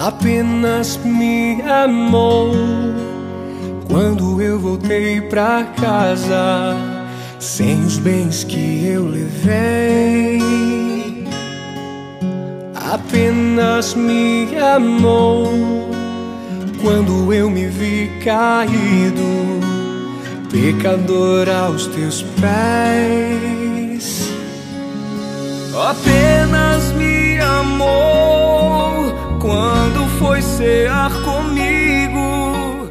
apenas me amou quando eu voltei pra casa sem os bens que eu levei. Apenas me amou quando eu me vi caído, pecador aos teus pés. Apenas me amou quando foi cear comigo.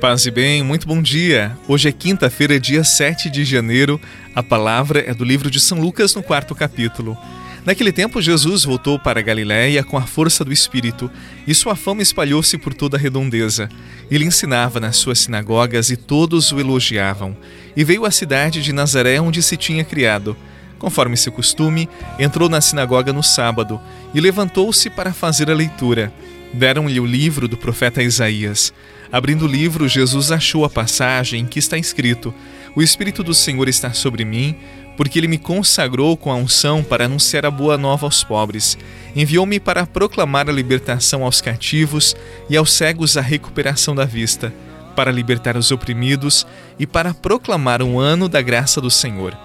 Paz e bem, muito bom dia. Hoje é quinta-feira, dia 7 de janeiro. A palavra é do livro de São Lucas, no quarto capítulo. Naquele tempo, Jesus voltou para Galiléia com a força do Espírito, e sua fama espalhou-se por toda a redondeza. Ele ensinava nas suas sinagogas e todos o elogiavam. E veio à cidade de Nazaré, onde se tinha criado. Conforme seu costume, entrou na sinagoga no sábado e levantou-se para fazer a leitura. Deram-lhe o livro do profeta Isaías. Abrindo o livro, Jesus achou a passagem em que está escrito: O Espírito do Senhor está sobre mim, porque ele me consagrou com a unção para anunciar a boa nova aos pobres. Enviou-me para proclamar a libertação aos cativos e aos cegos a recuperação da vista, para libertar os oprimidos e para proclamar um ano da graça do Senhor.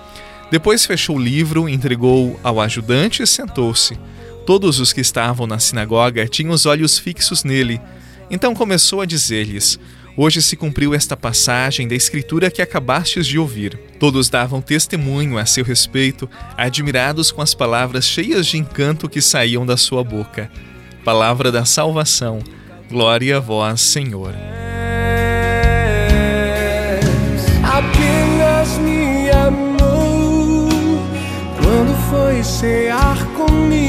Depois fechou o livro, entregou ao ajudante e sentou-se. Todos os que estavam na sinagoga tinham os olhos fixos nele. Então começou a dizer-lhes: Hoje se cumpriu esta passagem da Escritura que acabastes de ouvir. Todos davam testemunho a seu respeito, admirados com as palavras cheias de encanto que saíam da sua boca. Palavra da salvação. Glória a vós, Senhor. Apenas me amou quando foi cear comigo.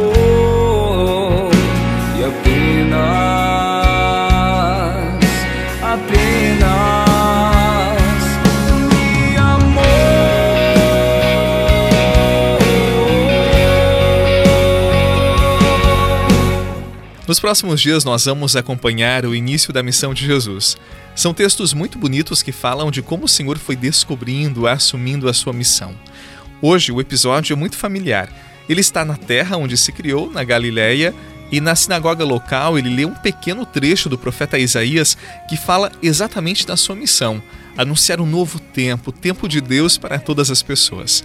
Nos próximos dias nós vamos acompanhar o início da missão de Jesus. São textos muito bonitos que falam de como o Senhor foi descobrindo, assumindo a sua missão. Hoje o episódio é muito familiar. Ele está na terra onde se criou, na Galiléia, e na sinagoga local ele lê um pequeno trecho do profeta Isaías que fala exatamente da sua missão, anunciar um novo tempo, o tempo de Deus para todas as pessoas.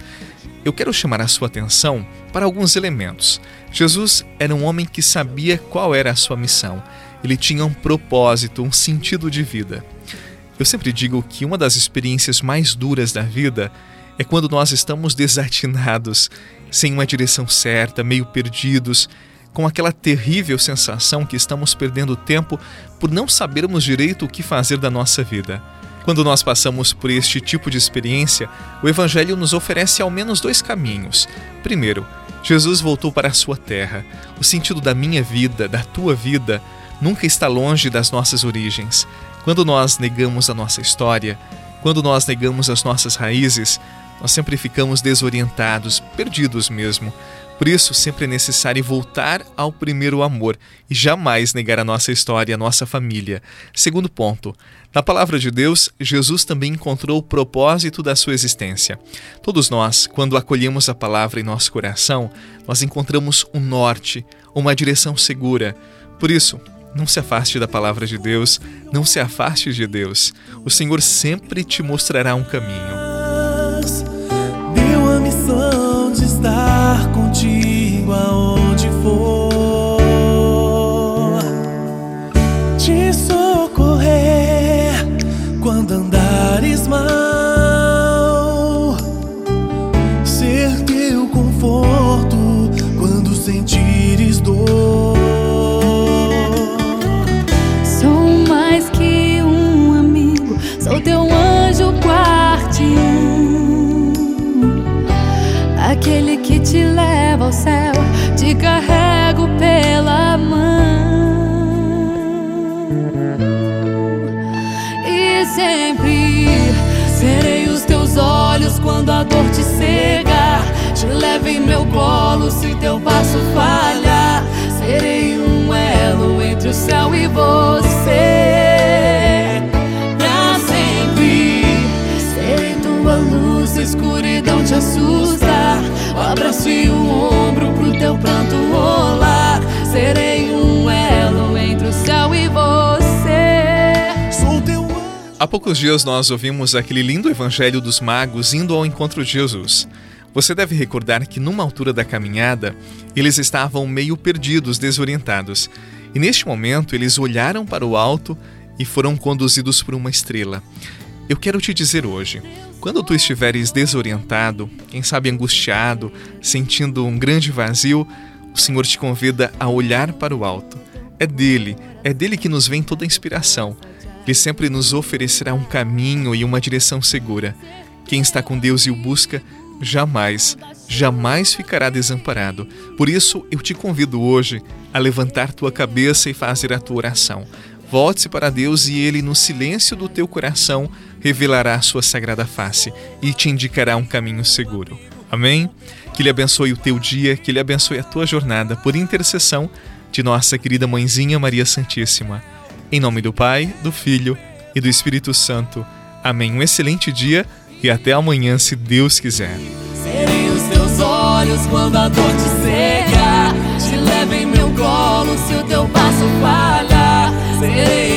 Eu quero chamar a sua atenção para alguns elementos. Jesus era um homem que sabia qual era a sua missão. Ele tinha um propósito, um sentido de vida. Eu sempre digo que uma das experiências mais duras da vida é quando nós estamos desatinados, sem uma direção certa, meio perdidos, com aquela terrível sensação que estamos perdendo tempo por não sabermos direito o que fazer da nossa vida. Quando nós passamos por este tipo de experiência, o Evangelho nos oferece ao menos dois caminhos. Primeiro, Jesus voltou para a sua terra. O sentido da minha vida, da tua vida, nunca está longe das nossas origens. Quando nós negamos a nossa história, quando nós negamos as nossas raízes, nós sempre ficamos desorientados, perdidos mesmo. Por isso, sempre é necessário voltar ao primeiro amor e jamais negar a nossa história, a nossa família. Segundo ponto, na palavra de Deus, Jesus também encontrou o propósito da sua existência. Todos nós, quando acolhemos a palavra em nosso coração, nós encontramos um norte, uma direção segura. Por isso, não se afaste da palavra de Deus, não se afaste de Deus. O Senhor sempre te mostrará um caminho. Aonde for, te socorrer quando andares mal, ser teu conforto quando sentires dor. Sou Sou teu anjo guardião, aquele que te leva ao céu, olhos quando a dor te cega. Te levo em meu colo se teu passo falha. Serei um elo entre o céu e você. Há poucos dias nós ouvimos aquele lindo evangelho dos magos indo ao encontro de Jesus. Você deve recordar que numa altura da caminhada, eles estavam meio perdidos, desorientados. E neste momento, eles olharam para o alto e foram conduzidos por uma estrela. Eu quero te dizer hoje, quando tu estiveres desorientado, quem sabe angustiado, sentindo um grande vazio, o Senhor te convida a olhar para o alto. É dele, é dele que nos vem toda a inspiração. Ele sempre nos oferecerá um caminho e uma direção segura. Quem está com Deus e o busca, jamais, jamais ficará desamparado. Por isso, eu te convido hoje a levantar tua cabeça e fazer a tua oração. Volte-se para Deus e Ele, no silêncio do teu coração, revelará a sua sagrada face e te indicará um caminho seguro. Amém? Que Ele abençoe o teu dia, que Ele abençoe a tua jornada, por intercessão de nossa querida Mãezinha Maria Santíssima. Em nome do Pai, do Filho e do Espírito Santo. Amém. Um excelente dia e até amanhã, se Deus quiser. Serei os teus olhos quando a dor te cega. Te em meu colo se o teu passo falha. Serei